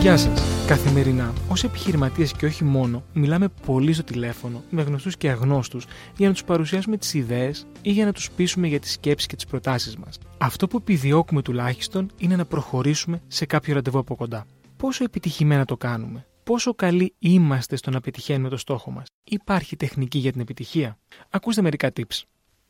Γεια σας. Καθημερινά, ως επιχειρηματίες και όχι μόνο, μιλάμε πολύ στο τηλέφωνο με γνωστούς και αγνώστους για να τους παρουσιάσουμε τις ιδέες ή για να τους πείσουμε για τις σκέψεις και τις προτάσεις μας. Αυτό που επιδιώκουμε τουλάχιστον είναι να προχωρήσουμε σε κάποιο ραντεβού από κοντά. Πόσο επιτυχημένα το κάνουμε, πόσο καλοί είμαστε στο να πετυχαίνουμε το στόχο μας, υπάρχει τεχνική για την επιτυχία; Ακούστε μερικά tips.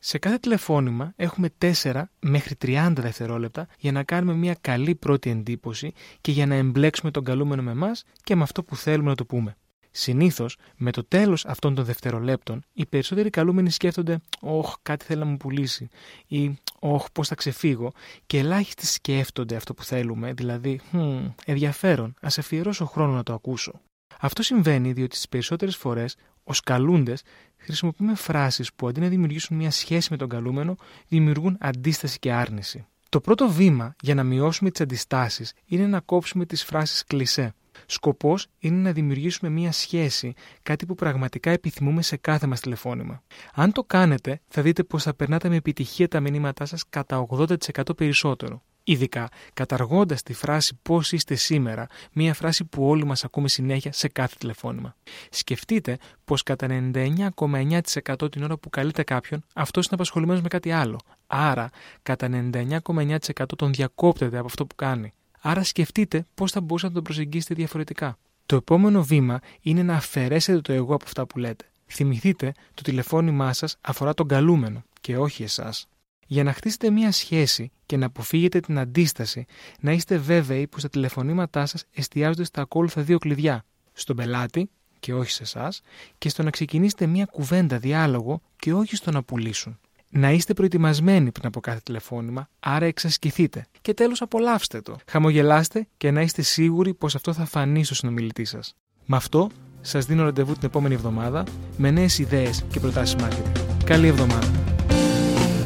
Σε κάθε τηλεφώνημα έχουμε 4 μέχρι 30 δευτερόλεπτα για να κάνουμε μια καλή πρώτη εντύπωση και για να εμπλέξουμε τον καλούμενο με εμάς και με αυτό που θέλουμε να το πούμε. Συνήθως, με το τέλος αυτών των δευτερολέπτων, οι περισσότεροι καλούμενοι σκέφτονται: Ωχ, κάτι θέλει να μου πουλήσει, ή Ωχ, πώς θα ξεφύγω, και ελάχιστοι σκέφτονται αυτό που θέλουμε, δηλαδή, hm, ενδιαφέρον, ας αφιερώσω χρόνο να το ακούσω. Αυτό συμβαίνει διότι τι περισσότερες φορές, ως καλούντες, χρησιμοποιούμε φράσεις που αντί να δημιουργήσουν μια σχέση με τον καλούμενο, δημιουργούν αντίσταση και άρνηση. Το πρώτο βήμα για να μειώσουμε τις αντιστάσεις είναι να κόψουμε τις φράσεις κλισέ. Σκοπός είναι να δημιουργήσουμε μία σχέση, κάτι που πραγματικά επιθυμούμε σε κάθε μας τηλεφώνημα. Αν το κάνετε, θα δείτε πως θα περνάτε με επιτυχία τα μηνύματά σας κατά 80% περισσότερο. Ειδικά καταργώντας τη φράση Πώς είστε σήμερα, μία φράση που όλοι μας ακούμε συνέχεια σε κάθε τηλεφώνημα. Σκεφτείτε πως κατά 99,9% την ώρα που καλείτε κάποιον, αυτός είναι απασχολημένος με κάτι άλλο. Άρα, κατά 99,9% τον διακόπτεται από αυτό που κάνει. Άρα, σκεφτείτε πώς θα μπορούσατε να τον προσεγγίσετε διαφορετικά. Το επόμενο βήμα είναι να αφαιρέσετε το εγώ από αυτά που λέτε. Θυμηθείτε, το τηλεφώνημά σας αφορά τον καλούμενο και όχι εσάς. Για να χτίσετε μία σχέση και να αποφύγετε την αντίσταση, να είστε βέβαιοι πως τα τηλεφωνήματά σας εστιάζονται στα ακόλουθα δύο κλειδιά. Στον πελάτη και όχι σε εσάς, και στο να ξεκινήσετε μία κουβέντα διάλογο και όχι στο να πουλήσουν. Να είστε προετοιμασμένοι πριν από κάθε τηλεφώνημα, άρα εξασκηθείτε. Και τέλος, απολαύστε το. Χαμογελάστε και να είστε σίγουροι πως αυτό θα φανεί στο συνομιλητή σας. Με αυτό, σας δίνω ραντεβού την επόμενη εβδομάδα με νέες ιδέες και προτάσεις marketing. Καλή εβδομάδα.